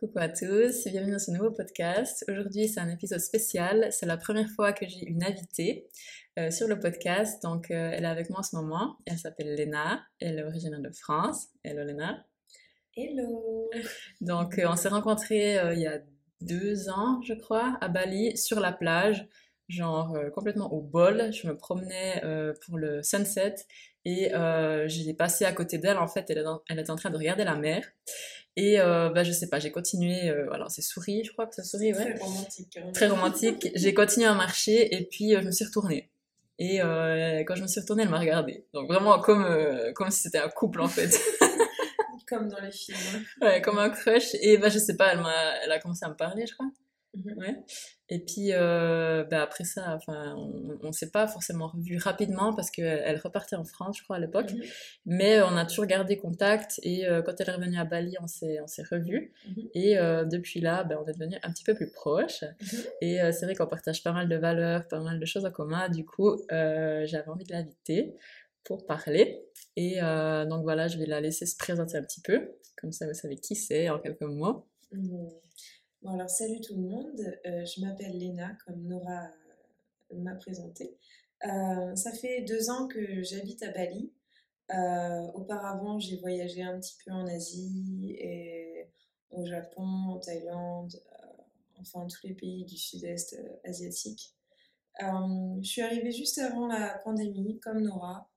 Coucou à tous, bienvenue dans ce nouveau podcast. Aujourd'hui, c'est un épisode spécial. C'est la première fois que j'ai une invitée euh, sur le podcast. Donc, euh, elle est avec moi en ce moment. Elle s'appelle Léna. Elle est originaire de France. Hello Léna. Hello. Donc, euh, on s'est rencontrés il y a deux ans, je crois, à Bali, sur la plage, genre complètement au bol. Je me promenais pour le sunset et j'ai passé à côté d'elle. En fait, elle, est elle était en train de regarder la mer. Et euh, bah, je sais pas, j'ai continué, euh, alors c'est souris, je crois que c'est souris, ouais. Très romantique. Hein. Très romantique. j'ai continué à marcher et puis euh, je me suis retournée. Et euh, quand je me suis retournée, elle m'a regardée. Donc vraiment comme, euh, comme si c'était un couple en fait. comme dans les films. Ouais, comme un crush. Et bah je sais pas, elle, m'a, elle a commencé à me parler, je crois. Mhm. Ouais. Et puis euh, bah après ça, enfin, on, ne s'est pas forcément revu rapidement parce qu'elle repartait en France, je crois à l'époque. Mhm. Mais on a toujours gardé contact et euh, quand elle est revenue à Bali, on s'est on s'est revus. Mhm. Et euh, depuis là, ben, on est devenu un petit peu plus proches. Et euh, c'est vrai qu'on partage pas mal de valeurs, pas mal de choses en commun. Du coup, euh, j'avais envie de l'inviter pour parler. Et donc voilà, je vais la laisser se présenter un petit peu, comme ça vous savez qui c'est en quelques mots. Bon, alors salut tout le monde, euh, je m'appelle Léna, comme Nora euh, m'a présenté. Euh, ça fait deux ans que j'habite à Bali. auparavant, j'ai voyagé un petit peu en Asie et au Japon, en Thaïlande, enfin tous les pays du sud-est asiatique. je suis arrivée juste avant la pandémie, comme Nora.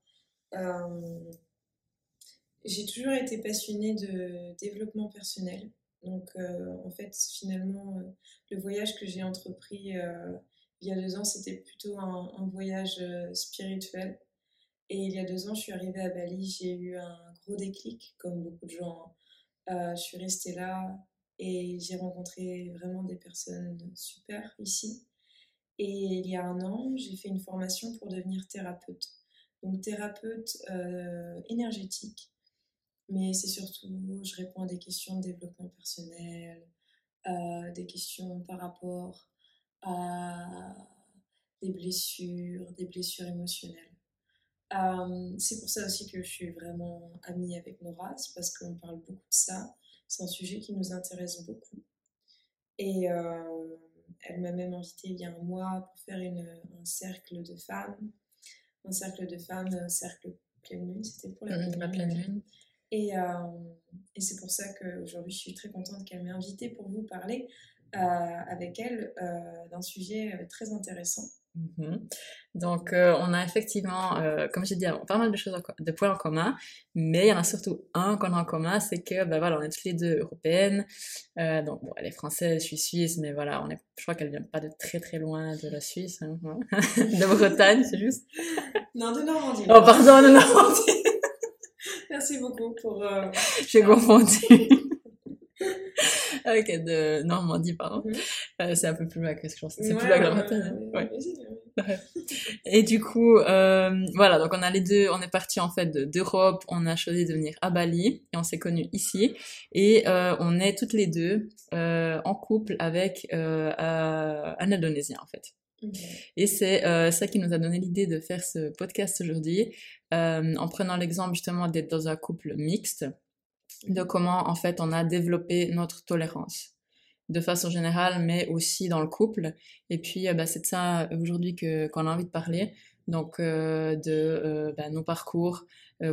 j'ai toujours été passionnée de développement personnel. Donc, euh, en fait, finalement, euh, le voyage que j'ai entrepris euh, il y a deux ans, c'était plutôt un, voyage spirituel. Et il y a deux ans, je suis arrivée à Bali, j'ai eu un gros déclic, comme beaucoup de gens. Hein. je suis restée là et j'ai rencontré vraiment des personnes super ici. Et il y a un an, j'ai fait une formation pour devenir thérapeute. Donc thérapeute énergétique mais c'est surtout, je réponds à des questions de développement personnel, euh, des questions par rapport à des blessures, des blessures émotionnelles. Euh, c'est pour ça aussi que je suis vraiment amie avec Nora, parce qu'on parle beaucoup de ça. C'est un sujet qui nous intéresse beaucoup. Et euh, elle m'a même invitée il y a un mois pour faire une, un cercle de femmes. Un cercle de femmes, un cercle pleine lune, c'était pour la, mmh, pleine lune. Et, euh, et c'est pour ça qu'aujourd'hui, je suis très contente qu'elle m'ait invitée pour vous parler euh, avec elle euh, d'un sujet très intéressant. Mhm. Donc, on a effectivement, comme j'ai dit, pas mal de choses, de points en commun, mais il y en a surtout un qu'on a en commun, c'est que, ben voilà, on est toutes les deux européennes. donc, bon, elle est française, je suis suisse, mais voilà, on est, je crois qu'elle vient pas de très très loin de la Suisse, hein, de Bretagne, c'est juste. Non, de Normandie. Oh, pardon, de Normandie. Merci beaucoup pour. Euh, J'ai confondu. ok, de Normandie, pardon. Mhm. Euh, c'est un peu plus loin que je pense. C'est plus loin que la Bretagne. Ouais, Et du coup, euh, voilà, donc on a les deux, on est parti en fait d'Europe, on a choisi de venir à Bali et on s'est connus ici. Et euh, on est toutes les deux en couple avec un Indonésien en fait. Et c'est euh, ça qui nous a donné l'idée de faire ce podcast aujourd'hui, euh, en prenant l'exemple justement d'être dans un couple mixte, de comment en fait on a développé notre tolérance de façon générale, mais aussi dans le couple. Et puis euh, bah, c'est de ça aujourd'hui que qu'on a envie de parler. Donc euh, de euh, bah, nos parcours,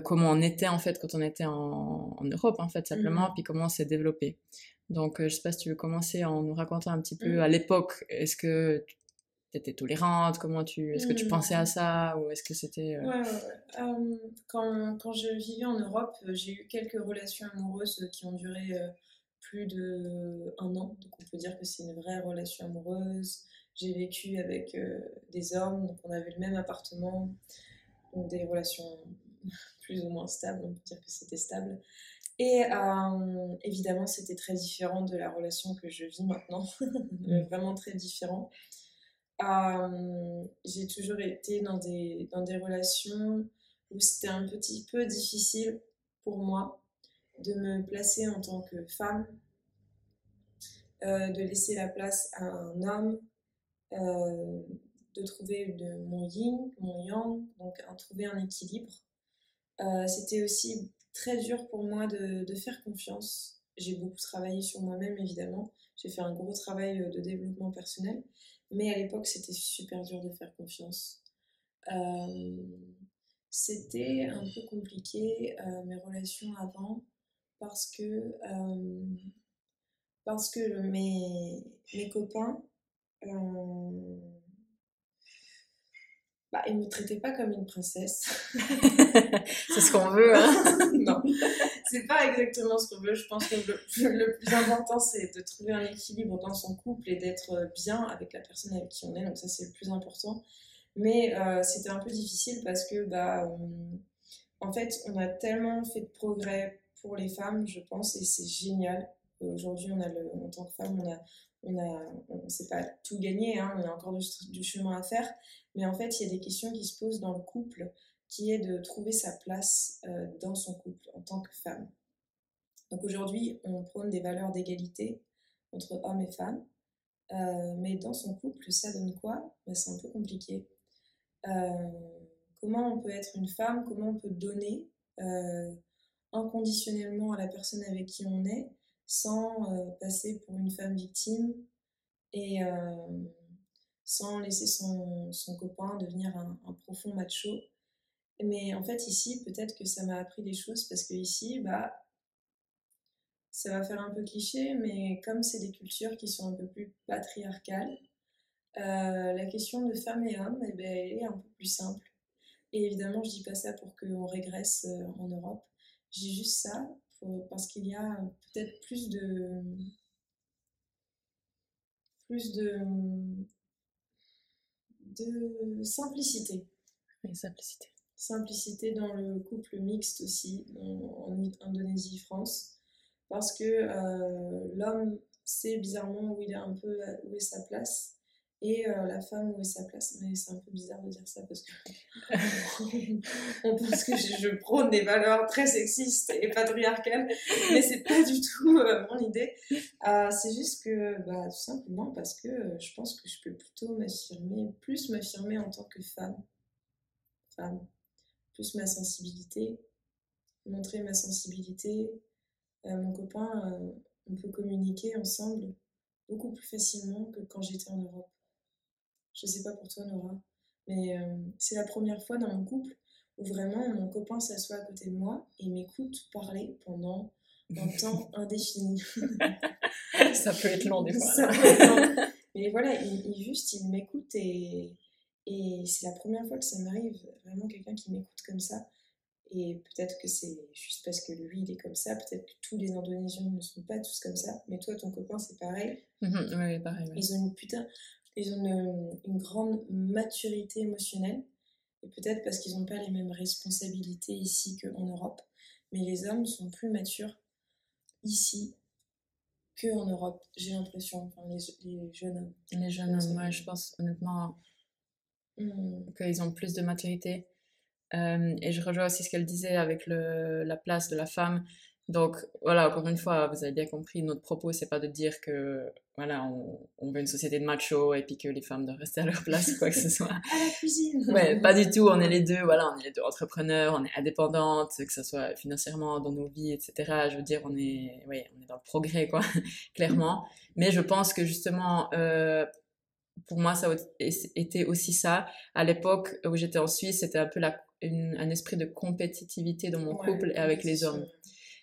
comment on était en fait quand on était en, en Europe en fait simplement, mmh puis comment on s'est développé. Donc je sais pas si tu veux commencer en nous racontant un petit peu mmh. à l'époque, est-ce que t'étais tolérante Comment tu Est-ce que tu pensais à ça ou est-ce que c'était euh Ouais, ouais, quand, quand je vivais en Europe, euh, j'ai eu quelques relations amoureuses qui ont duré euh, plus de un an, donc on peut dire que c'est une vraie relation amoureuse. J'ai vécu avec des hommes, donc on avait le même appartement, donc des relations plus ou moins stables, on peut dire que c'était stable. Et évidemment, c'était très différent de la relation que je vis maintenant, mmh. vraiment très différent. Euh, j'ai toujours été dans des, dans des relations où c'était un petit peu difficile pour moi de me placer en tant que femme, euh, de laisser la place à un homme, euh, de trouver mon yin, mon yang, donc à trouver un équilibre. c'était aussi très dur pour moi de, de faire confiance j'ai beaucoup travaillé sur moi-même, évidemment. J'ai fait un gros travail de développement personnel. Mais à l'époque, c'était super dur de faire confiance. c'était un peu compliqué, mes relations avant, parce que, parce que mes, mes copains bah, il me traitait pas comme une princesse. c'est ce qu'on veut, hein Non, c'est pas exactement ce qu'on veut. Je pense que le, plus important, c'est de trouver un équilibre dans son couple et d'être bien avec la personne avec qui on est. Donc ça, c'est le plus important. Mais euh, c'était un peu difficile parce que, bah, en fait, on a tellement fait de progrès pour les femmes, je pense, et c'est génial. Aujourd'hui, on a le, en tant que femme, on a, on on sait pas tout gagné, hein, on a encore du, chemin à faire, mais en fait, il y a des questions qui se posent dans le couple, qui est de trouver sa place euh, dans son couple en tant que femme. Donc aujourd'hui, on prône des valeurs d'égalité entre hommes et femmes, euh, mais dans son couple, ça donne quoi? Ben, C'est un peu compliqué. Euh, comment on peut être une femme? Comment on peut donner inconditionnellement à la personne avec qui on est? Sans euh, passer pour une femme victime et euh, sans laisser son, son, copain devenir un, profond macho. Mais en fait, ici, peut-être que ça m'a appris des choses parce que ici, bah, ça va faire un peu cliché, mais comme c'est des cultures qui sont un peu plus patriarcales, euh, la question de femme et homme, eh ben, elle est un peu plus simple. Et évidemment, je dis pas ça pour qu'on régresse en Europe. Dis juste ça parce qu'il y a peut-être plus de plus de, de simplicité. simplicité. Simplicité dans le couple mixte aussi, en, Indonésie-France, parce que euh, l'homme sait bizarrement où il est un peu où est sa place et euh, la femme où est sa place. Mais c'est un peu bizarre de dire ça parce que on pense que je, prône des valeurs très sexistes et patriarcales, mais c'est pas du tout euh, mon idée. Euh, c'est juste que, bah, tout simplement parce que je pense que je peux plutôt m'affirmer, plus m'affirmer en tant que femme. Femme. Plus ma sensibilité, montrer ma sensibilité. mon copain, on peut communiquer ensemble beaucoup plus facilement que quand j'étais en Europe. Je sais pas pour toi, Nora, mais euh, c'est la première fois dans mon couple où vraiment mon copain s'assoit à côté de moi et m'écoute parler pendant un temps indéfini. ça peut être long des fois. Mais voilà, il, juste, il m'écoute et, et c'est la première fois que ça m'arrive, vraiment quelqu'un qui m'écoute comme ça. Et peut-être que c'est juste parce que lui, il est comme ça. Peut-être que tous les Indonésiens ne sont pas tous comme ça. Mais toi, ton copain, c'est pareil. Mhm, oui, pareil. Ils ont une putain ils ont une, grande maturité émotionnelle. Et peut-être parce qu'ils n'ont pas les mêmes responsabilités ici qu'en Europe. Mais les hommes sont plus matures ici qu'en Europe, j'ai l'impression. Enfin, les, jeunes hommes. Les jeunes hommes, moi, je pense honnêtement mmh. qu'ils ont plus de maturité. Euh, et je rejoins aussi ce qu'elle disait avec le, la place de la femme. Donc voilà, encore une fois, vous avez bien compris, notre propos, c'est pas de dire que voilà, on, veut une société de macho et puis que les femmes doivent rester à leur place ou quoi que ce soit. à la cuisine. Ouais, pas du tout. On est les deux, voilà, on est les deux entrepreneurs, on est indépendantes, que ce soit financièrement dans nos vies, etc. Je veux dire, on est, ouais, on est dans le progrès, quoi, clairement. Mais je pense que justement, euh, pour moi, ça a été aussi ça. À l'époque où j'étais en Suisse, c'était un peu la, un esprit de compétitivité dans mon couple et avec les hommes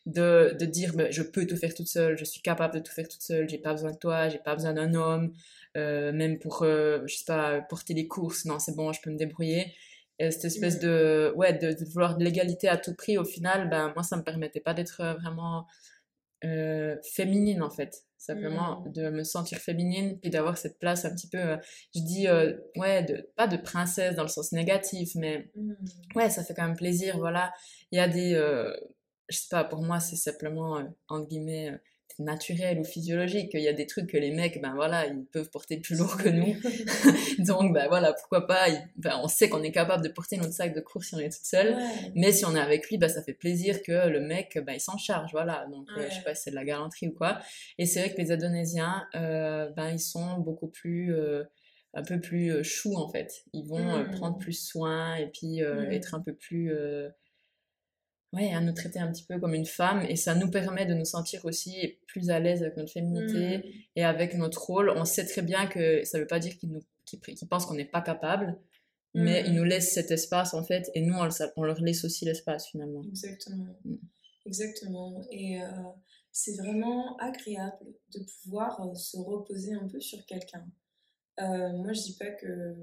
de, de dire mais je peux tout faire toute seule, je suis capable de tout faire toute seule, j'ai pas besoin de toi, j'ai pas besoin d'un homme, euh, même pour, euh, je sais pas, porter les courses, non, c'est bon, je peux me débrouiller. Et cette espèce de, ouais, de, vouloir de l'égalité à tout prix, au final, ben, moi, ça me permettait pas d'être vraiment euh, féminine, en fait. Simplement mmh. de me sentir féminine, puis d'avoir cette place un petit peu, je dis, ouais, de, pas de princesse dans le sens négatif, mais mmh. ouais, ça fait quand même plaisir, voilà. Il y a des, je sais pas, pour moi, c'est simplement, euh, entre guillemets, euh, naturel ou physiologique. Il y a des trucs que les mecs, ben voilà, ils peuvent porter plus lourd que nous. Donc, ben voilà, pourquoi pas. Ben, on sait qu'on est capable de porter notre sac de course si on est toute seule. Mais si on est avec lui, ben, ça fait plaisir que le mec, ben, il s'en charge. Voilà. Donc, euh, je sais pas si c'est de la galanterie ou quoi. Et c'est vrai que les Indonésiens, ben, ils sont beaucoup plus. un peu plus chou en fait. Ils vont mmh. prendre plus soin et puis être un peu plus ouais, à nous traiter un petit peu comme une femme et ça nous permet de nous sentir aussi plus à l'aise avec notre féminité Mm. et avec notre rôle. On sait très bien que ça veut pas dire qu'ils nous qu'ils qu'ils pensent qu'on n'est pas capable, mais Mm. ils nous laissent cet espace en fait et nous on, le- on leur laisse aussi l'espace finalement. Exactement. Mm. Exactement. Et euh, c'est vraiment agréable de pouvoir euh, se reposer un peu sur quelqu'un. Euh, moi, je dis pas que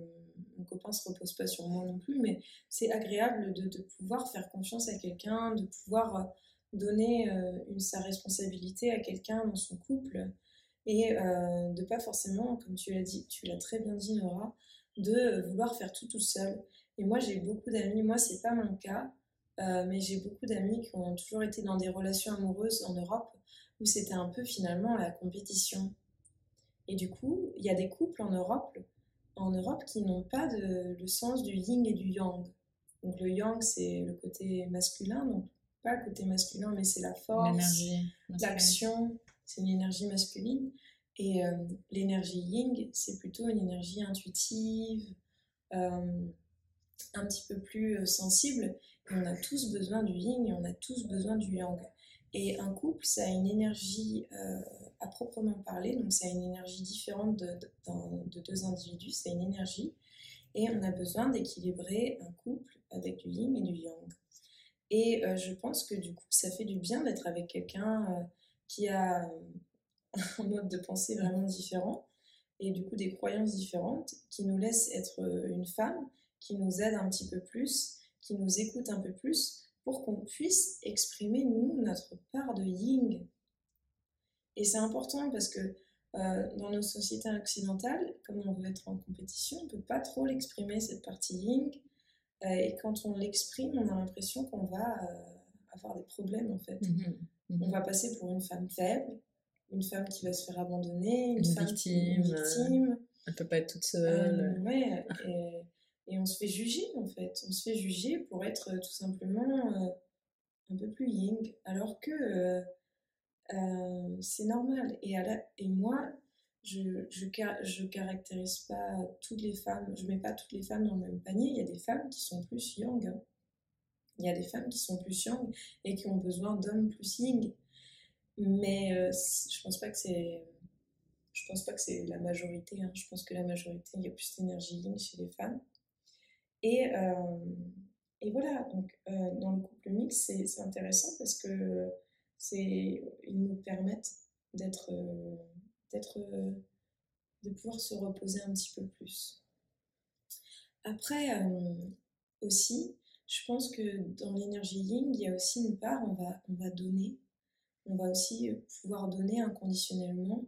mon copain se repose pas sur moi non plus, mais c'est agréable de, pouvoir faire confiance à quelqu'un, de pouvoir euh, donner euh, sa responsabilité à quelqu'un dans son couple et euh, de pas forcément, comme tu l'as dit, tu l'as très bien dit Nora, de vouloir faire tout tout seul. Et moi, j'ai beaucoup d'amis, moi, c'est pas mon cas, mais j'ai beaucoup d'amis qui ont toujours été dans des relations amoureuses en Europe où c'était un peu finalement la compétition. Et du coup, il y a des couples en Europe, en Europe qui n'ont pas de, le sens du yin et du yang. Donc le yang, c'est le côté masculin, donc pas le côté masculin, mais c'est la force, l'action, c'est une énergie masculine. Et euh, l'énergie yin, c'est plutôt une énergie intuitive, euh, un petit peu plus euh, sensible. Et on a tous besoin du yin et on a tous besoin du yang. Et un couple, ça a une énergie euh, à proprement parler, donc ça a une énergie différente de, deux individus, c'est une énergie. Et on a besoin d'équilibrer un couple avec du yin et du yang. Et euh, je pense que du coup, ça fait du bien d'être avec quelqu'un euh, qui a un mode de pensée vraiment différent et du coup des croyances différentes, qui nous laisse être une femme, qui nous aide un petit peu plus, qui nous écoute un peu plus, pour qu'on puisse exprimer, nous, notre part de yin. Et c'est important parce que euh, dans nos sociétés occidentales, comme on veut être en compétition, on ne peut pas trop l'exprimer, cette partie yin. Euh, et quand on l'exprime, on a l'impression qu'on va euh, avoir des problèmes, en fait. Mhm. Mhm. On va passer pour une femme faible, une femme qui va se faire abandonner, une, Une femme qui est victime, euh, victime. Elle peut pas être toute seule. Ouais, et, et on se fait juger en fait. On se fait juger pour être euh, tout simplement euh, un peu plus yin, alors que euh, c'est normal. Et, à la- et moi, je, ca- je caractérise pas toutes les femmes, je mets pas toutes les femmes dans le même panier. Il y a des femmes qui sont plus yang. Il y a des femmes qui sont plus yang et qui ont besoin d'hommes plus yin. Mais je pense pas que c'est je pense pas que c'est la majorité. hein. Je pense que la majorité, il y a plus d'énergie yin chez les femmes. Et, euh, et voilà, donc euh, dans le couple mix, c'est intéressant parce que ils nous permettent d'être, euh, de pouvoir se reposer un petit peu plus. Après aussi, je pense que dans l'énergie yin, il y a aussi une part, on va, on va donner. On va aussi pouvoir donner inconditionnellement.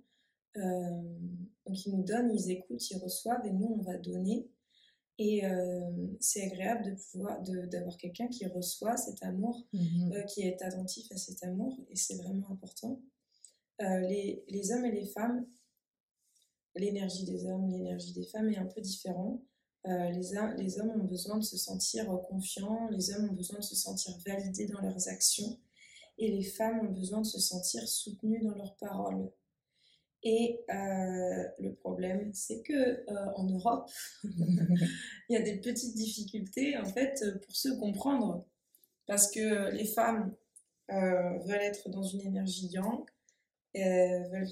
Donc ils nous donnent, ils écoutent, ils reçoivent et nous on va donner. Et euh, c'est agréable de pouvoir d'avoir quelqu'un qui reçoit cet amour, Mhm. euh, qui est attentif à cet amour et c'est vraiment important. Euh, les, les hommes et les femmes, l'énergie des hommes, l'énergie des femmes est un peu différente. Euh, les, hom- les hommes ont besoin de se sentir euh, confiants, les hommes ont besoin de se sentir validés dans leurs actions et les femmes ont besoin de se sentir soutenues dans leurs paroles. Et euh, le problème, c'est que euh, en Europe, il y a des petites difficultés en fait pour se comprendre. Parce que les femmes euh, veulent être dans une énergie yang, veulent,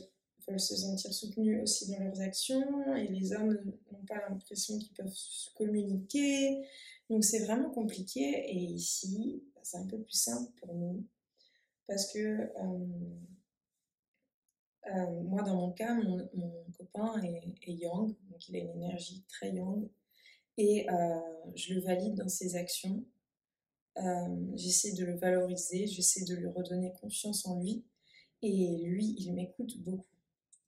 veulent se sentir soutenues aussi dans leurs actions et les hommes n'ont pas l'impression qu'ils peuvent se communiquer. Donc c'est vraiment compliqué. Et ici, c'est un peu plus simple pour nous. Parce que euh, moi, dans mon cas, mon, mon copain est, est yang, donc il a une énergie très yang, et euh, je le valide dans ses actions. Euh, j'essaie de le valoriser, j'essaie de lui redonner confiance en lui, et lui, il m'écoute beaucoup.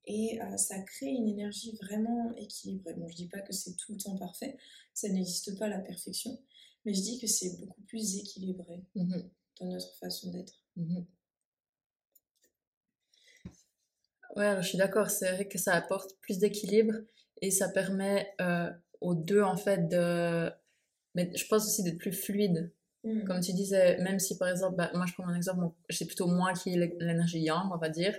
Et ça crée une énergie vraiment équilibrée. Bon, je dis pas que c'est tout le temps parfait, ça n'existe pas la perfection, mais je dis que c'est beaucoup plus équilibré Mhm. dans notre façon d'être. Mhm. Ouais, alors je suis d'accord, c'est vrai que ça apporte plus d'équilibre et ça permet euh, aux deux en fait de. Mais je pense aussi d'être plus fluide. Mm. Comme tu disais, même si par exemple, bah, moi je prends mon exemple, c'est plutôt moi qui ai l'é- l'énergie yang, on va dire.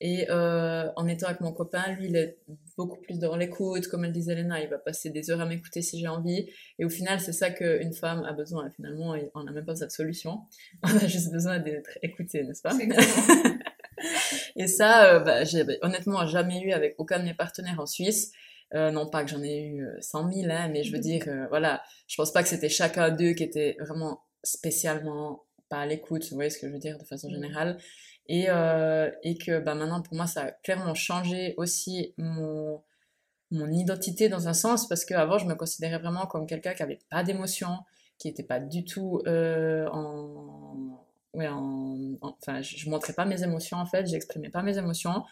Et euh, en étant avec mon copain, lui, il est beaucoup plus dans l'écoute. Comme elle disait, Elena, il va passer des heures à m'écouter si j'ai envie. Et au final, c'est ça qu'une femme a besoin. Finalement, on n'a même pas cette solution. On a juste besoin d'être écouté, n'est-ce pas? Et ça, euh, bah, j'ai honnêtement jamais eu avec aucun de mes partenaires en Suisse. Euh, non pas que j'en ai eu 100 000, hein, mais je veux dire, voilà, je pense pas que c'était chacun d'eux qui était vraiment spécialement pas à l'écoute, vous voyez ce que je veux dire de façon mmh. générale. Et, euh, et que bah, maintenant, pour moi, ça a clairement changé aussi mon, mon identité dans un sens, parce qu'avant, je me considérais vraiment comme quelqu'un qui avait pas d'émotion, qui n'était pas du tout euh, en... En, enfin, je, je, montrais pas mes émotions en fait, j'exprimais pas mes émotions.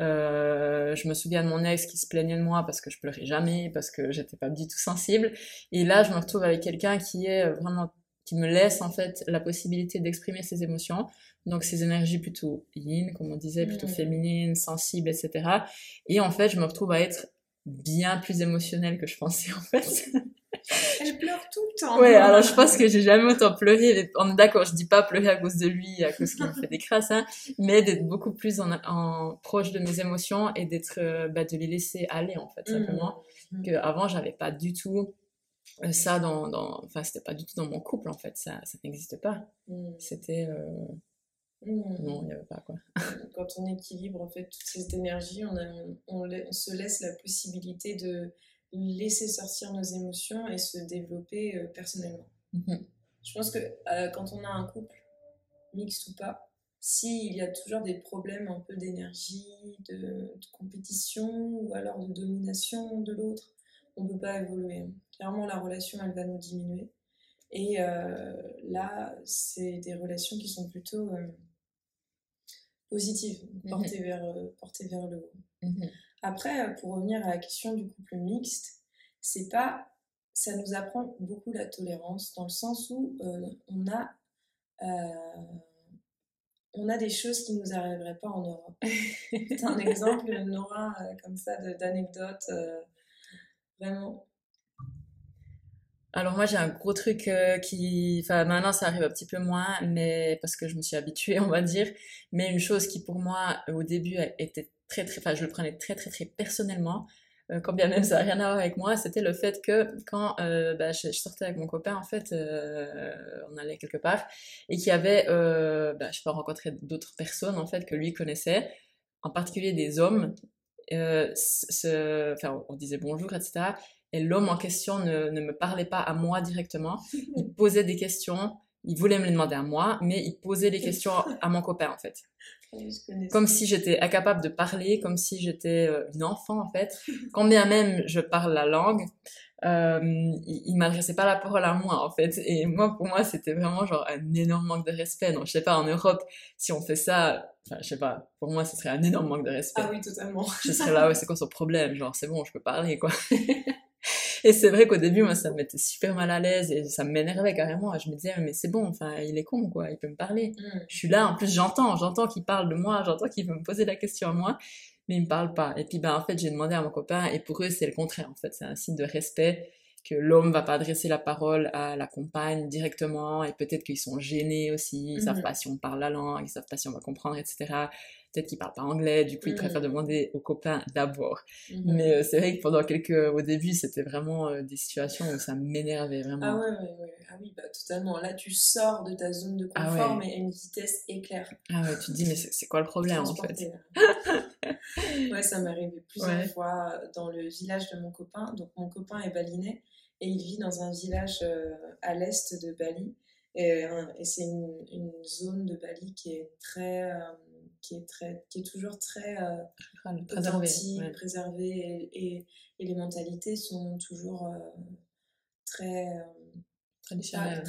Euh, je me souviens de mon ex qui se plaignait de moi parce que je pleurais jamais, parce que j'étais pas du tout sensible. Et là, je me retrouve avec quelqu'un qui est vraiment qui me laisse en fait la possibilité d'exprimer ses émotions. Donc ces énergies plutôt yin, comme on disait, plutôt mmh. féminines, sensibles, etc. Et en fait, je me retrouve à être bien plus émotionnelle que je pensais en fait. Elle pleure tout le temps. Ouais, alors je pense que j'ai jamais autant pleuré. On est d'accord, je dis pas pleurer à cause de lui, à cause qu'il me fait des crasses, hein, mais d'être beaucoup plus en, en, proche de mes émotions et d'être, euh, bah, de les laisser aller en fait, simplement. Mmh. Que avant j'avais pas du tout euh, ça dans, dans enfin c'était pas du tout dans mon couple en fait ça ça n'existe pas mmh. c'était euh... mmh. non il n'y avait pas quoi quand on équilibre en fait toute cette énergie on, a, on, on, se laisse la possibilité de laisser sortir nos émotions et se développer euh, personnellement mmh. je pense que euh, quand on a un couple mixte ou pas s'il y a toujours des problèmes un peu d'énergie de, de compétition ou alors de domination de l'autre on ne peut pas évoluer. Clairement, la relation, elle va nous diminuer. Et euh, là, c'est des relations qui sont plutôt positives, mhm. portées, vers, portées vers le haut. Mhm. Après, pour revenir à la question du couple mixte, c'est pas. Ça nous apprend beaucoup la tolérance, dans le sens où on a. on a des choses qui nous arriveraient pas en Europe. c'est un exemple, Nora, comme ça, d'anecdote Vraiment. Alors moi j'ai un gros truc euh, qui, enfin maintenant ça arrive un petit peu moins, mais parce que je me suis habituée on va dire. Mais une chose qui pour moi au début était très très, enfin je le prenais très très très personnellement, euh, quand bien même ça n'a rien à voir avec moi, c'était le fait que quand euh, bah, je, sortais avec mon copain en fait, on allait quelque part et qu'il y avait, bah, je sais pas rencontrer d'autres personnes en fait que lui connaissait, en particulier des hommes euh, enfin, on disait bonjour, etc. Et l'homme en question ne, ne, me parlait pas à moi directement. Il posait des questions. Il voulait me les demander à moi, mais il posait des questions à mon copain, en fait. Comme si j'étais incapable de parler, comme si j'étais euh, une enfant, en fait. Quand bien même je parle la langue, euh, il, il m'adressait pas la parole à moi en fait. Et moi pour moi c'était vraiment genre un énorme manque de respect. Donc je sais pas en Europe si on fait ça enfin je sais pas pour moi ce serait un énorme manque de respect. Ah oui totalement. Je serais là ouais c'est quoi son problème? Genre c'est bon je peux parler quoi et c'est vrai qu'au début moi ça me mettait super mal à l'aise et ça m'énervait carrément je me disais mais c'est bon enfin il est con quoi il peut me parler mm. je suis là en plus j'entends j'entends qu'il parle de moi j'entends qu'il veut me poser la question à moi mais ils me parlent pas. Et puis, ben, en fait, j'ai demandé à mon copain, et pour eux, c'est le contraire, en fait. C'est un signe de respect que l'homme va pas adresser la parole à la compagne directement, et peut-être qu'ils sont gênés aussi, ils savent mhm. pas si on parle la langue, ils savent pas si on va comprendre, etc peut-être qu'il parle pas anglais, du coup il préfère mm. demander aux copains d'abord. Mm-hmm. Mais euh, c'est vrai que pendant quelques, au début, c'était vraiment euh, des situations où ça m'énervait vraiment. Ah ouais, ouais, ouais. Ah oui, bah totalement. Là, tu sors de ta zone de ah confort, mais à une vitesse éclair. Ah ouais, tu te dis, mais c'est quoi le problème en fait? Ouais, ça m'est arrivé plusieurs fois dans le village de mon copain. Donc mon copain est balinais et il vit dans un village euh, à l'est de Bali. Et, et c'est une, une, zone de Bali qui est très qui est, très, qui est toujours très euh, préservé, et, et, les mentalités sont toujours euh, très euh, traditionnelles.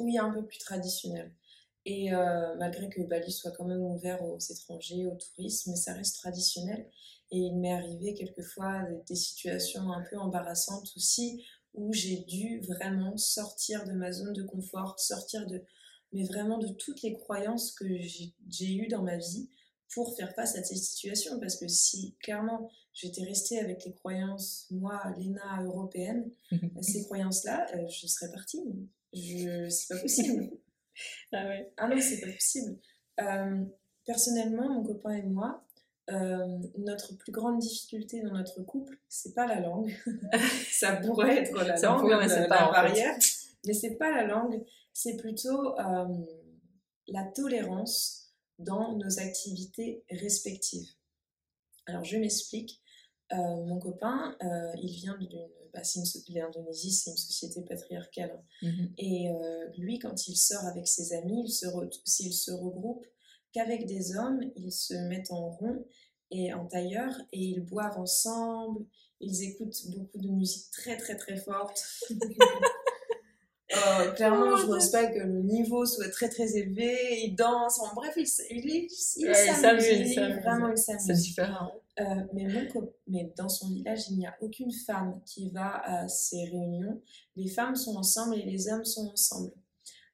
oui, un peu plus traditionnelles. Et malgré que Bali soit quand même ouvert aux étrangers, au tourisme, ça reste traditionnel. Et il m'est arrivé quelquefois des situations un peu embarrassantes aussi, où j'ai dû vraiment sortir de ma zone de confort, sortir de, mais vraiment de toutes les croyances que j'ai eues dans ma vie pour faire face à ces situations. Parce que si clairement j'étais restée avec les croyances, moi, Léna européenne, ces croyances-là, euh, je serais partie. Je... C'est pas possible. ah ouais. Ah non, c'est pas possible. Euh, personnellement, mon copain et moi, notre plus grande difficulté dans notre couple, c'est pas la langue. ça pourrait être la langue, mais c'est pas la barrière, mais c'est pas la langue. C'est plutôt la tolérance dans nos activités respectives. Alors je m'explique. Euh, mon copain, euh, il vient d'une. Bah, L'Indonésie, c'est une société patriarcale. Hein. Mm-hmm. Et euh, lui, quand il sort avec ses amis, il se, s'il se regroupe qu'avec des hommes, ils se mettent en rond et en tailleur et ils boivent ensemble. Ils écoutent beaucoup de musique très très très forte. Euh, clairement, je pense pas que le niveau soit très très élevé. Il danse, en bref, il, il, il, s'amuse. Vraiment, il s'amuse. C'est différent. Euh, mais, mais dans son village, il n'y a aucune femme qui va à ces réunions. Les femmes sont ensemble et les hommes sont ensemble.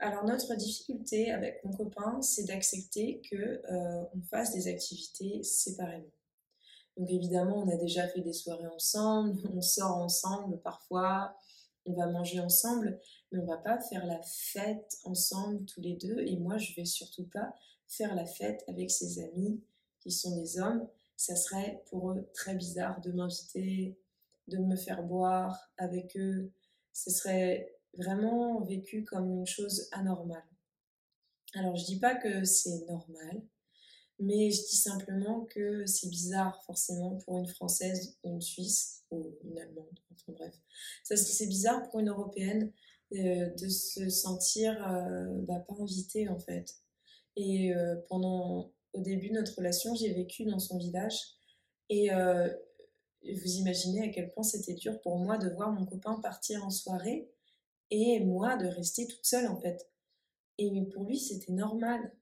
Alors notre difficulté avec mon copain, c'est d'accepter que euh, on fasse des activités séparément. Donc évidemment, on a déjà fait des soirées ensemble, on sort ensemble parfois, on va manger ensemble, mais on va pas faire la fête ensemble tous les deux. Et moi, je vais surtout pas faire la fête avec ses amis qui sont des hommes. Ça serait pour eux très bizarre de m'inviter, de me faire boire avec eux. Ce serait vraiment vécu comme une chose anormale. Alors, je dis pas que c'est normal, mais je dis simplement que c'est bizarre forcément pour une Française ou une Suisse ou une Allemande, enfin bref. C'est bizarre pour une Européenne de se sentir euh, bah, pas invitée en fait. Et euh, pendant, au début de notre relation, j'ai vécu dans son village et vous imaginez à quel point c'était dur pour moi de voir mon copain partir en soirée et moi de rester toute seule en fait. Et pour lui, c'était normal.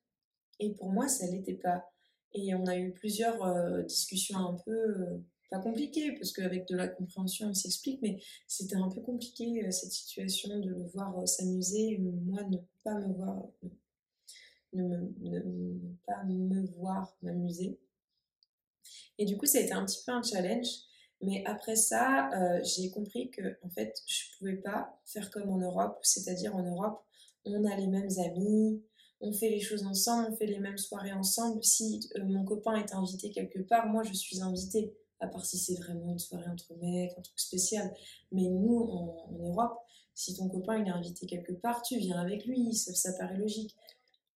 Et pour moi, ça l'était pas. Et on a eu plusieurs discussions un peu pas compliqué, parce qu'avec de la compréhension, on s'explique, mais c'était un peu compliqué euh, cette situation de le voir euh, s'amuser, moi ne pas me voir, ne, me, pas me voir m'amuser. Et du coup, ça a été un petit peu un challenge. Mais après ça, euh, j'ai compris que en fait, je pouvais pas faire comme en Europe, c'est-à-dire en Europe, on a les mêmes amis, on fait les choses ensemble, on fait les mêmes soirées ensemble. Si mon copain est invité quelque part, moi je suis invitée à part si c'est vraiment une soirée entre mecs, un truc spécial. Mais nous, en, Europe, si ton copain il est invité quelque part, tu viens avec lui, ça, ça paraît logique.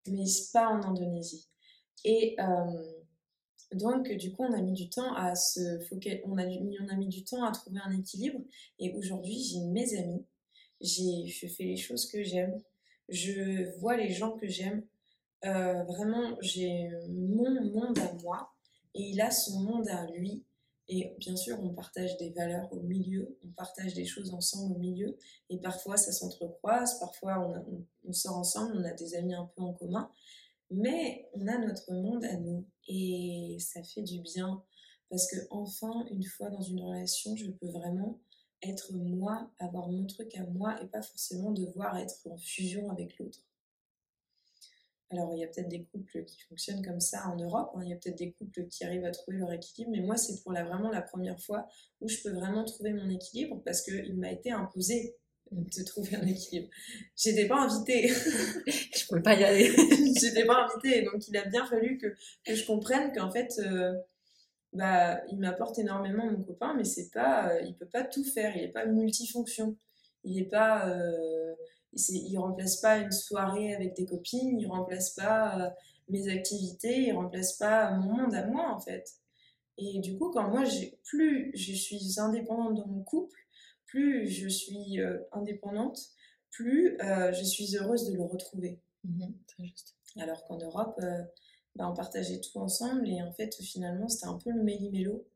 Mais pas en Indonésie. Et euh, donc, du coup, on a mis du temps à se on a, a mis du temps à trouver un équilibre. Et aujourd'hui, j'ai mes amis, je fais les choses que j'aime, je vois les gens que j'aime. Euh, vraiment, j'ai mon monde à moi et il a son monde à lui. Et bien sûr, on partage des valeurs au milieu, on partage des choses ensemble au milieu. Et parfois, ça s'entrecroise, parfois, on, sort ensemble, on a des amis un peu en commun. Mais on a notre monde à nous. Et ça fait du bien. Parce que, enfin, une fois dans une relation, je peux vraiment être moi, avoir mon truc à moi et pas forcément devoir être en fusion avec l'autre. Alors, il y a peut-être des couples qui fonctionnent comme ça en Europe, hein. il y a peut-être des couples qui arrivent à trouver leur équilibre, mais moi, c'est pour la, vraiment la première fois où je peux vraiment trouver mon équilibre parce qu'il m'a été imposé de trouver un équilibre. J'étais pas invitée. je pouvais pas y aller. J'étais pas invitée, donc il a bien fallu que, je comprenne qu'en fait, euh, bah, il m'apporte énormément mon copain, mais c'est pas, euh, il peut pas tout faire, il est pas multifonction. Il est pas. Euh, il remplace pas une soirée avec des copines, il remplace pas euh, mes activités, il remplace pas mon monde à moi en fait. Et du coup, quand moi, plus je suis indépendante dans mon couple, plus je suis euh, indépendante, plus euh, je suis heureuse de le retrouver. Mhm, très juste. Alors qu'en Europe, bah, on partageait tout ensemble et en fait, finalement, c'était un peu le méli-mélo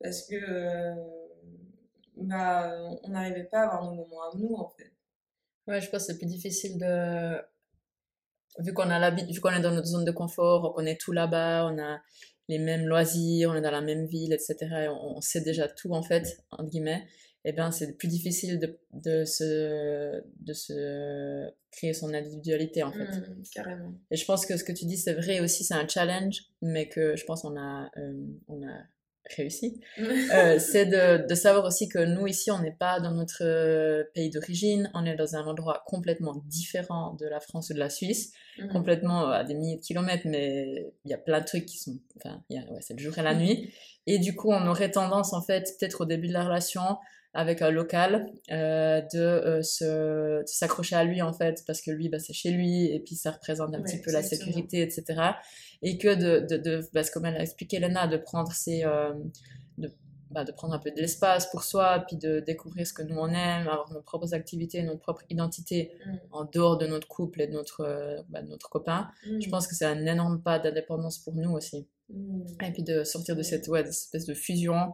parce que bah, on n'arrivait pas à avoir nos moments à nous en fait. Ouais, je pense que c'est plus difficile de. Vu qu'on a l'habitude, vu qu'on est dans notre zone de confort, on connaît tout là-bas, on a les mêmes loisirs, on est dans la même ville, etc. Et on, sait déjà tout, en fait, entre guillemets. Et eh bien, c'est plus difficile de, de, se, de se créer son individualité, en fait. Mmh, carrément. Et je pense que ce que tu dis, c'est vrai aussi, c'est un challenge, mais que je pense qu'on a, euh, on a réussi, euh, c'est de, de, savoir aussi que nous ici, on n'est pas dans notre euh, pays d'origine, on est dans un endroit complètement différent de la France ou de la Suisse, mhm. complètement à des milliers de kilomètres, mais il y a plein de trucs qui sont, enfin, ouais, c'est le jour et la nuit, et du coup, on aurait tendance, en fait, peut-être au début de la relation, avec un local, euh, de, euh, se, s'accrocher à lui en fait, parce que lui, bah, c'est chez lui, et puis ça représente un petit peu la sécurité, etc. Et que de, de, de bah, comme elle a expliqué, Lena, de prendre ses, euh, de, bah, de prendre un peu de l'espace pour soi, puis de découvrir ce que nous on aime, avoir nos propres activités, notre propre identité mm. en dehors de notre couple et de notre, bah, de notre copain. Je mm. pense que c'est un énorme pas d'indépendance pour nous aussi. Mm. Et puis de sortir de cette ouais, espèce de fusion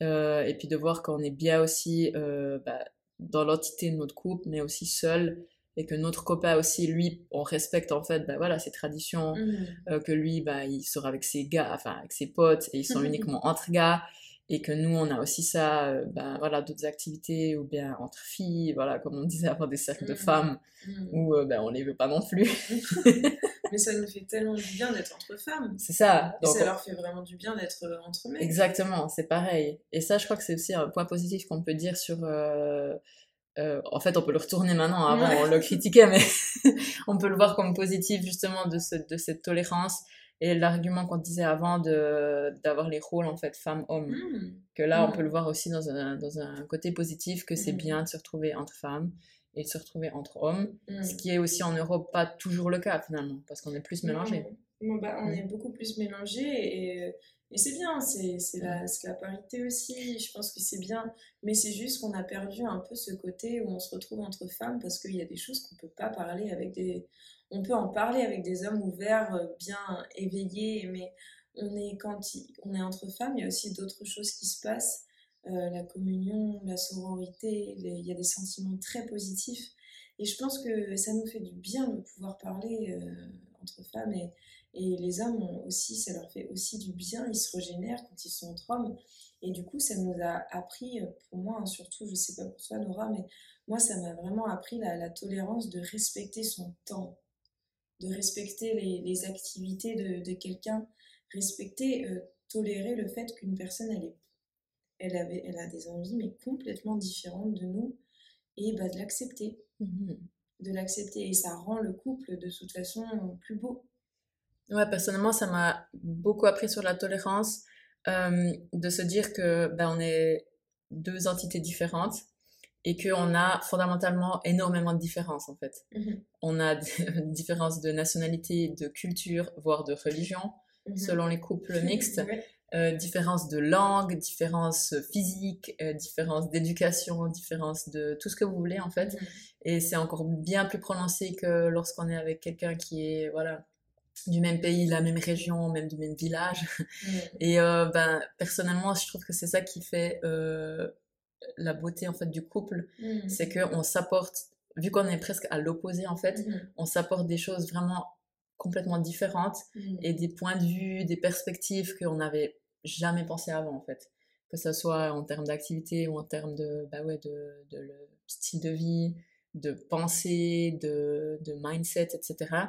et puis de voir qu'on est bien aussi euh, bah, dans l'entité de notre couple, mais aussi seul, et que notre copain aussi, lui, on respecte en fait, bah, voilà, ses traditions, mmh. euh, que lui, bah, il sort avec ses gars, enfin avec ses potes, et ils sont uniquement entre gars, et que nous, on a aussi ça, euh, ben voilà, d'autres activités, ou bien entre filles, voilà, comme on disait avant des cercles de mmh. femmes, mmh. où euh, ben on les veut pas non plus. Mais ça nous fait tellement du bien d'être entre femmes. C'est ça. Donc, ça leur fait vraiment du bien d'être euh, entre mecs. Exactement, c'est pareil. Et ça, je crois que c'est aussi un point positif qu'on peut dire sur. en fait, on peut le retourner maintenant. Avant, on le critiquait, mais on peut le voir comme positif justement de, ce, de cette tolérance et l'argument qu'on disait avant de d'avoir les rôles en fait femme-homme mmh. que là on mmh. peut le voir aussi dans un, dans un côté positif que c'est mmh. bien de se retrouver entre femmes et de se retrouver entre hommes ce qui est aussi en Europe pas toujours le cas finalement parce qu'on est plus mélangés. Bah, on est beaucoup plus mélangés et, et c'est bien c'est la, la parité aussi je pense que c'est bien. Mais c'est juste qu'on a perdu un peu ce côté où on se retrouve entre femmes parce qu'il y a des choses qu'on peut pas parler avec des on peut en parler avec des hommes ouverts, euh, bien éveillés, mais on est, quand on est entre femmes, il y a aussi d'autres choses qui se passent. Euh, la communion, la sororité, il y a des sentiments très positifs. Et je pense que ça nous fait du bien de pouvoir parler euh, entre femmes et, et les hommes aussi, ça leur fait aussi du bien, ils se régénèrent quand ils sont entre hommes. Et du coup, ça nous a appris, pour moi, hein, surtout, je sais pas pour toi Nora, mais moi, ça m'a vraiment appris la, tolérance de respecter son temps de respecter les, activités de, quelqu'un, respecter, euh, tolérer le fait qu'une personne, elle, est, elle, avait, elle a des envies, mais complètement différentes de nous, et bah, de l'accepter. Mhm. De l'accepter. Et ça rend le couple, de toute façon, plus beau. Ouais, personnellement, ça m'a beaucoup appris sur la tolérance, euh, de se dire que ben, on est deux entités différentes et qu'on a fondamentalement énormément de différences en fait. Mhm. On a des différences de nationalité, de culture, voire de religion, mhm. selon les couples mixtes. Différences de langue, différences physiques, euh, différences d'éducation, différences de tout ce que vous voulez en fait. Mhm. Et c'est encore bien plus prononcé que lorsqu'on est avec quelqu'un qui est voilà du même pays, la même région, même du même village. Et euh, ben personnellement, je trouve que c'est ça qui fait euh, la beauté en fait du couple, mm. c'est que on s'apporte, vu qu'on est presque à l'opposé en fait, on s'apporte des choses vraiment complètement différentes mm. et des points de vue, des perspectives qu'on n'avait jamais pensé avant en fait. Que ce soit en termes d'activité ou en termes de, bah ouais, de, de, style de vie, de pensée, de, de mindset, etc.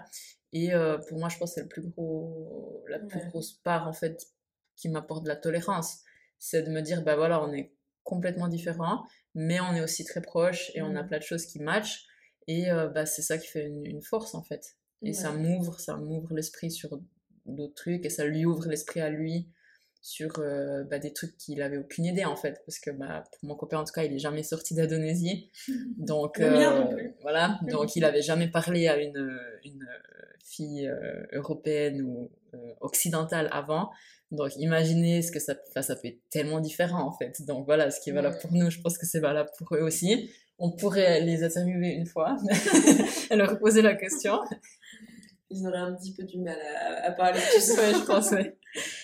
Et euh, pour moi, je pense que c'est le plus gros, la plus grosse part en fait qui m'apporte de la tolérance. C'est de me dire, bah voilà, on est complètement différents, mais on est aussi très proches et on a mm. plein de choses qui matchent. Et euh, bah, c'est ça qui fait une, force en fait. Et ça m'ouvre, ça m'ouvre l'esprit sur d'autres trucs et ça lui ouvre l'esprit à lui sur euh, bah, des trucs qu'il avait aucune idée en fait parce que bah, pour mon copain en tout cas il est jamais sorti d'Indonésie donc euh, voilà donc il avait jamais parlé à une, une fille européenne ou occidentale avant donc imaginez ce que ça, ça peut être tellement différent en fait. Donc voilà, ce qui est valable pour nous, je pense que c'est valable pour eux aussi. On pourrait les interviewer une fois et leur poser la question. Ils auraient un petit peu du mal à, parler tout ça, je pense, ouais.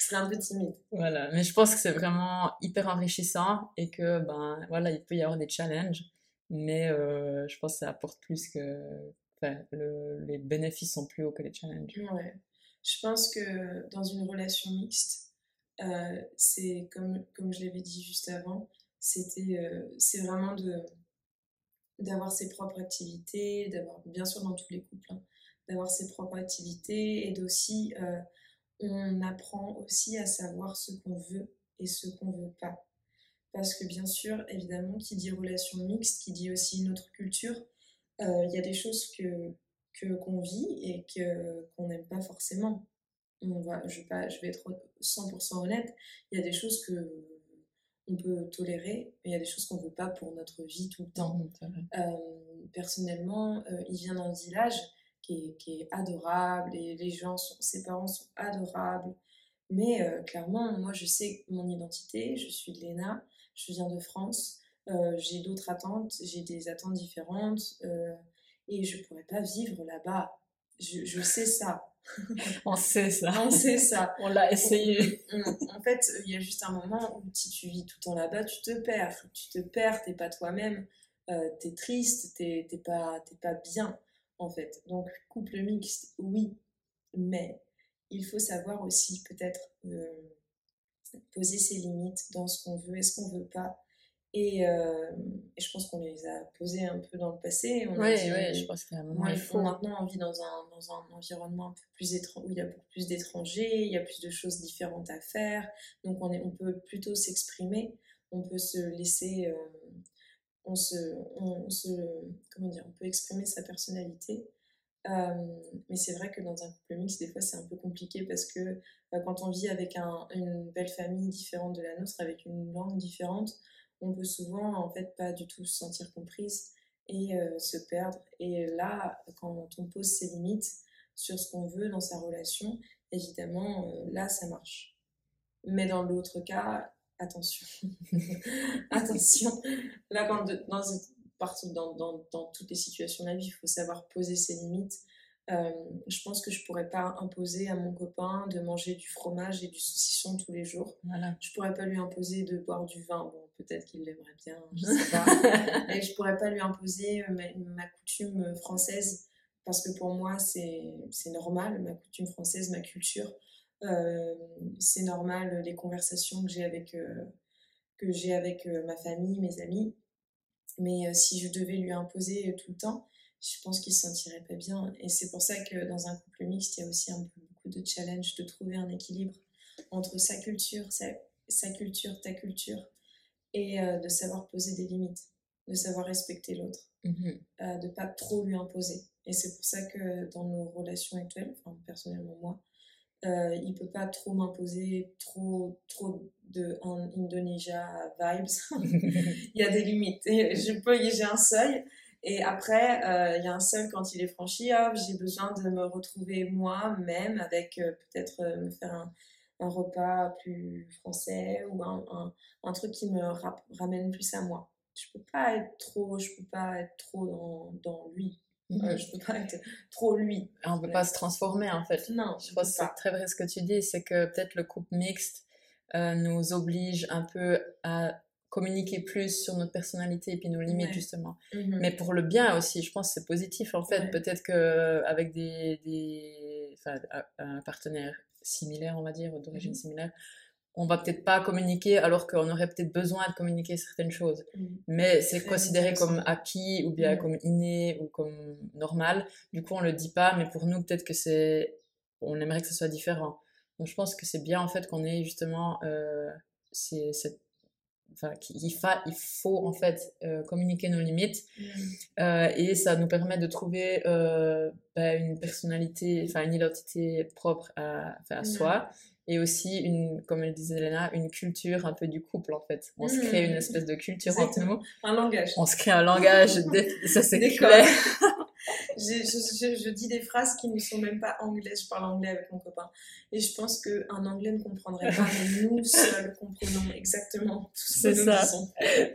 Ils seraient un peu timides. Voilà, mais je pense que c'est vraiment hyper enrichissant et que, ben voilà, il peut y avoir des challenges, mais euh, je pense que ça apporte plus que. Enfin, les bénéfices sont plus hauts que les challenges. Ouais. Je pense que dans une relation mixte, euh, c'est comme, comme je l'avais dit juste avant, c'était euh, c'est vraiment de d'avoir ses propres activités, d'avoir bien sûr dans tous les couples, hein, d'avoir ses propres activités et d'aussi euh, on apprend aussi à savoir ce qu'on veut et ce qu'on veut pas. Parce que bien sûr, évidemment, qui dit relation mixte, qui dit aussi une autre culture, euh, il y a des choses que qu'on vit et que qu'on n'aime pas forcément. On va, je, vais pas, je vais être 100% honnête, il y a des choses que on peut tolérer, mais il y a des choses qu'on ne veut pas pour notre vie tout le temps. Mmh, euh, personnellement, euh, il vient d'un village qui est, adorable et les gens, sont, ses parents sont adorables. Mais euh, clairement, moi, je sais mon identité, je suis de l'ENA, je viens de France, j'ai d'autres attentes, j'ai des attentes différentes et je ne pourrais pas vivre là-bas. Je, je sais ça. On sait ça. On sait ça. On l'a essayé. en fait, il y a juste un moment où si tu vis tout le temps là-bas, tu te perds. Tu te perds, t'es pas toi-même, euh, t'es triste, t'es pas, pas bien, en fait. Donc, couple mixte, oui, mais il faut savoir aussi peut-être euh, poser ses limites dans ce qu'on veut et ce qu'on veut pas. Euh, et, je pense qu'on les a posés un peu dans le passé. Oui, ouais, je pense qu'à un moment, il faut. Maintenant, on vit dans un, dans un environnement un peu plus où il y a beaucoup plus d'étrangers, il y a plus de choses différentes à faire. Donc, on, est, on peut plutôt s'exprimer, on peut se laisser. Euh, on, se, on, se. Comment dire On peut exprimer sa personnalité. Euh, mais c'est vrai que dans un couple mixte, des fois, c'est un peu compliqué parce que quand on vit avec un, une belle famille différente de la nôtre, avec une langue différente, on peut souvent en fait pas du tout se sentir comprise et euh, se perdre. Et là, quand on pose ses limites sur ce qu'on veut dans sa relation, évidemment, euh, là, ça marche. Mais dans l'autre cas, attention. attention. Là, quand dans, dans, dans, toutes les situations de la vie, il faut savoir poser ses limites. Euh, je pense que je pourrais pas imposer à mon copain de manger du fromage et du saucisson tous les jours. Voilà. Je pourrais pas lui imposer de boire du vin. Bon, peut-être qu'il l'aimerait bien, je sais pas. et je pourrais pas lui imposer euh, ma, coutume euh, française parce que pour moi c'est normal, ma coutume française, ma culture. Euh, c'est normal les conversations que j'ai avec, que j'ai avec ma famille, mes amis. Mais si je devais lui imposer tout le temps, je pense qu'il se sentirait pas bien. Et c'est pour ça que dans un couple mixte, il y a aussi un peu, beaucoup de challenge de trouver un équilibre entre sa culture, sa, sa culture, ta culture, et euh, de savoir poser des limites, de savoir respecter l'autre, mmh euh, de pas trop lui imposer. Et c'est pour ça que dans nos relations actuelles, enfin personnellement moi, euh, il peut pas trop m'imposer trop trop de Indonesia vibes. il y a des limites. Je peux, j'ai un seuil. Et après, euh, il y a un seuil quand il est franchi. j'ai besoin de me retrouver moi-même avec peut-être me faire un, un repas plus français ou un, un, truc qui me ramène plus à moi. Je peux pas être trop, je peux pas être trop dans, dans lui. Je euh, je peux pas être trop lui. On peut pas se transformer en fait. Non, je pense que c'est très vrai ce que tu dis, c'est que peut-être le couple mixte euh, nous oblige un peu à communiquer plus sur notre personnalité et puis nos limites justement. Mhm. Mais pour le bien aussi, je pense que c'est positif en fait. Peut-être que avec des, des enfin, un partenaire similaires, on va dire, d'origine mmh similaire, on va peut-être pas communiquer alors qu'on aurait peut-être besoin de communiquer certaines choses. Mmh. Mais c'est considéré comme acquis ou bien mmh. comme inné ou comme normal. Du coup, on le dit pas, mais pour nous, peut-être que c'est, on aimerait que ce soit différent. Donc, je pense que c'est bien en fait qu'on ait justement euh, cette enfin, il, fa, il faut en fait euh, communiquer nos limites euh, et ça nous permet de trouver euh, bah, une personnalité, enfin une identité propre à, à soi et aussi une, comme elle disait Elena, une culture un peu du couple en fait. On se crée une espèce de culture entre nous. Un langage. On se crée un langage, ça c'est clair. je, je, dis des phrases qui ne sont même pas anglaises. Je parle anglais avec mon copain. Et je pense qu'un anglais ne comprendrait pas, mais nous seuls comprenons exactement tout ce que nous ça.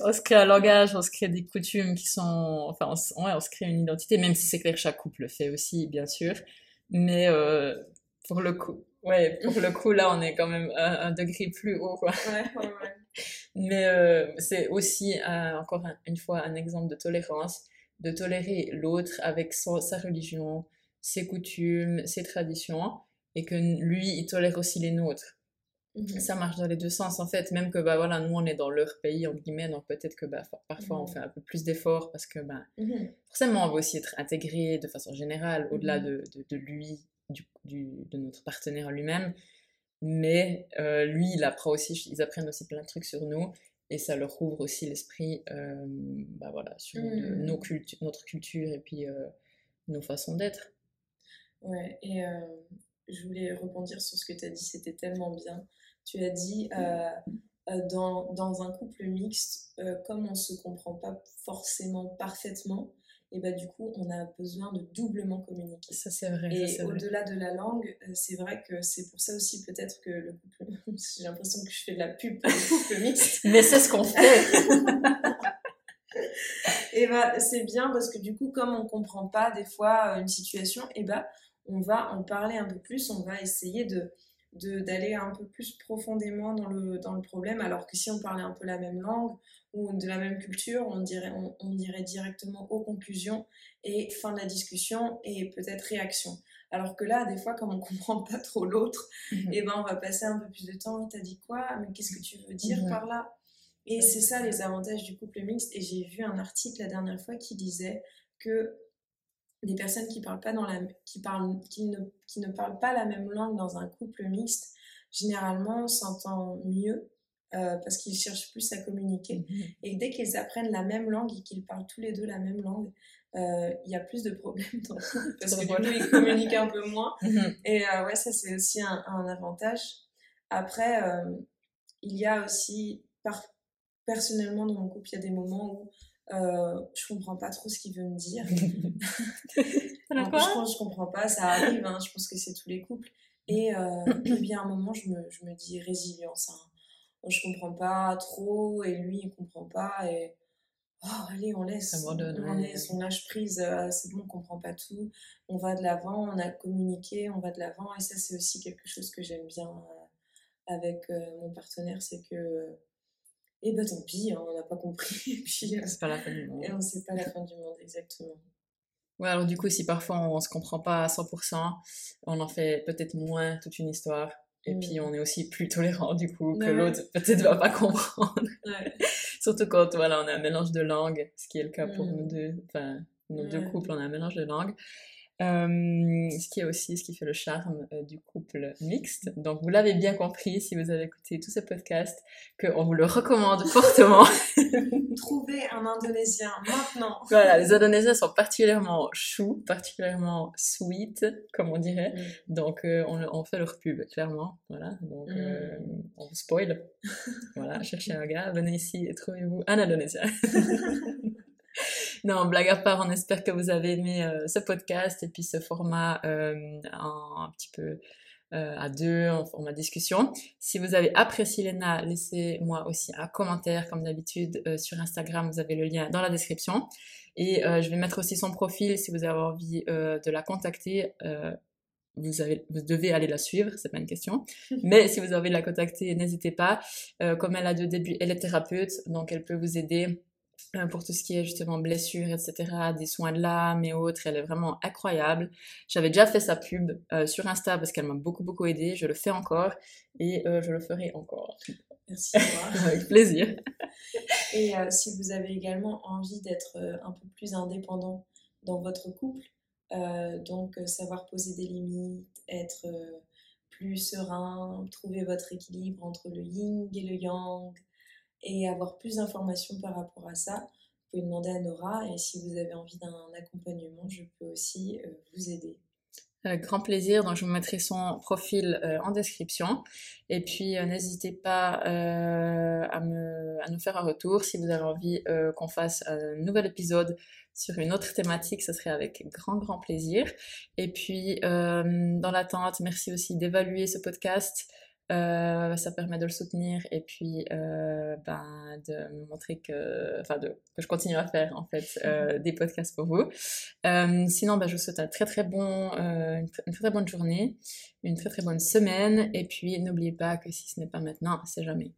On se crée un langage, on se crée des coutumes qui sont. Enfin, on, ouais, on se crée une identité, même si c'est clair, chaque couple le fait aussi, bien sûr. Mais euh, pour le coup. Ouais, pour le coup, là, on est quand même un, degré plus haut, quoi. Ouais, ouais, ouais. Mais euh, c'est aussi, euh, encore une fois, un exemple de tolérance de tolérer l'autre avec sa religion, ses coutumes, ses traditions, et que lui, il tolère aussi les nôtres. Mhm. Ça marche dans les deux sens, en fait, même que bah, voilà, nous, on est dans leur pays, entre guillemets, donc peut-être que bah, parfois, on mhm. fait un peu plus d'efforts parce que bah, mhm. forcément, on veut aussi être intégré de façon générale, au-delà de, de, lui, du, du, de notre partenaire lui-même. mais euh, lui, il apprend aussi, ils apprennent aussi plein de trucs sur nous et ça leur ouvre aussi l'esprit euh, bah voilà, sur mmh. nos notre culture et puis euh, nos façons d'être. Ouais, et je voulais rebondir sur ce que tu as dit, c'était tellement bien. Tu as dit, dans, dans, un couple mixte, comme on ne se comprend pas forcément parfaitement, et bah, du coup, on a besoin de doublement communiquer. Ça, c'est vrai. Et au-delà de la langue, euh, c'est vrai que c'est pour ça aussi peut-être que le couple. J'ai l'impression que je fais de la pub pour le couple mixte. Mais c'est ce qu'on fait. et bah, c'est bien parce que du coup, comme on comprend pas des fois euh, une situation, et bah, on va en parler un peu plus, on va essayer de d'aller un peu plus profondément dans le, dans le problème, alors que si on parlait un peu la même langue, ou de la même culture, on dirait, on, dirait directement aux conclusions et fin de la discussion et peut-être réaction. Alors que là, des fois, comme on comprend pas trop l'autre, mhm. et eh ben on va passer un peu plus de temps. T'as dit quoi? Mais qu'est-ce que tu veux dire mhm. par là? Et c'est ça les avantages du couple mixte. Et j'ai vu un article la dernière fois qui disait que des personnes qui parlent pas dans la, qui parlent, qui ne, qui ne parlent pas la même langue dans un couple mixte, généralement s'entendent mieux euh, parce qu'ils cherchent plus à communiquer. Mhm. Et dès qu'ils apprennent la même langue et qu'ils parlent tous les deux la même langue, euh, il y a plus de problèmes parce que ils communiquent un peu moins. Mhm. Et euh, ouais, ça c'est aussi un, avantage. Après, il y a aussi, par... personnellement dans mon couple, il y a des moments où je comprends pas trop ce qu'il veut me dire. je pense je comprends pas, ça arrive, hein, je pense que c'est tous les couples. Et, et bien à un moment, je me, je me dis résilience. Hein je comprends pas trop et lui il comprend pas et oh, allez on laisse on, laisse on lâche prise euh, c'est bon on comprend pas tout on va de l'avant on a communiqué on va de l'avant et ça c'est aussi quelque chose que j'aime bien euh, avec euh, mon partenaire c'est que et eh ben tant pis hein, on n'a pas compris et puis c'est pas la fin du monde et on sait pas la fin du monde exactement Ouais, alors du coup, si parfois on se comprend pas à 100%, on en fait peut-être moins toute une histoire. Et puis, mm. on est aussi plus tolérant, du coup, que l'autre peut-être va pas comprendre. Surtout quand, voilà, on a un mélange de langues, ce qui est le cas pour mm. nous deux, enfin, nos deux couples, on a un mélange de langues. Euh, ce qui est aussi ce qui fait le charme euh, du couple mixte. Donc vous l'avez bien compris si vous avez écouté tout ce podcast, qu'on vous le recommande fortement. Trouvez un Indonésien maintenant. Voilà, les Indonésiens sont particulièrement choux, particulièrement sweet, comme on dirait. Mm. Donc euh, on, on, fait leur pub, clairement. Voilà, donc mm. on vous spoil. voilà, cherchez un gars, venez ici et trouvez-vous un Indonésien. non, blague à part, on espère que vous avez aimé euh, ce podcast et puis ce format euh, un, petit peu euh, à deux, en format discussion. Si vous avez apprécié Lena, laissez-moi aussi un commentaire comme d'habitude sur Instagram, vous avez le lien dans la description. Et je vais mettre aussi son profil si vous avez envie de la contacter. vous, avez, vous devez aller la suivre, c'est pas une question. Mais si vous avez envie de la contacter, n'hésitez pas. comme elle a de début, elle est thérapeute, donc elle peut vous aider euh, pour tout ce qui est justement blessures, etc., des soins de l'âme et autres. Elle est vraiment incroyable. J'avais déjà fait sa pub euh, sur Insta parce qu'elle m'a beaucoup, beaucoup aidé. Je le fais encore et euh, je le ferai encore. Merci. Avec plaisir. Et si vous avez également envie d'être un peu plus indépendant dans votre couple, donc savoir poser des limites, être plus serein, trouver votre équilibre entre le yin et le yang, et avoir plus d'informations par rapport à ça, vous pouvez demander à Nora et si vous avez envie d'un accompagnement, je peux aussi euh, vous aider. Avec grand plaisir, donc je vous mettrai son profil euh, en description. Et puis euh, n'hésitez pas à, nous faire un retour si vous avez envie qu'on fasse un nouvel épisode sur une autre thématique, ce serait avec grand grand plaisir. Et puis dans l'attente, merci aussi d'évaluer ce podcast, euh, ça permet de le soutenir et puis euh, ben, de me montrer que, enfin, de, que je continue à faire en fait euh, des podcasts pour vous. Euh, sinon, ben, je vous souhaite un très très bon, euh, une, très, très bonne journée, une très très bonne semaine et puis n'oubliez pas que si ce n'est pas maintenant, c'est jamais.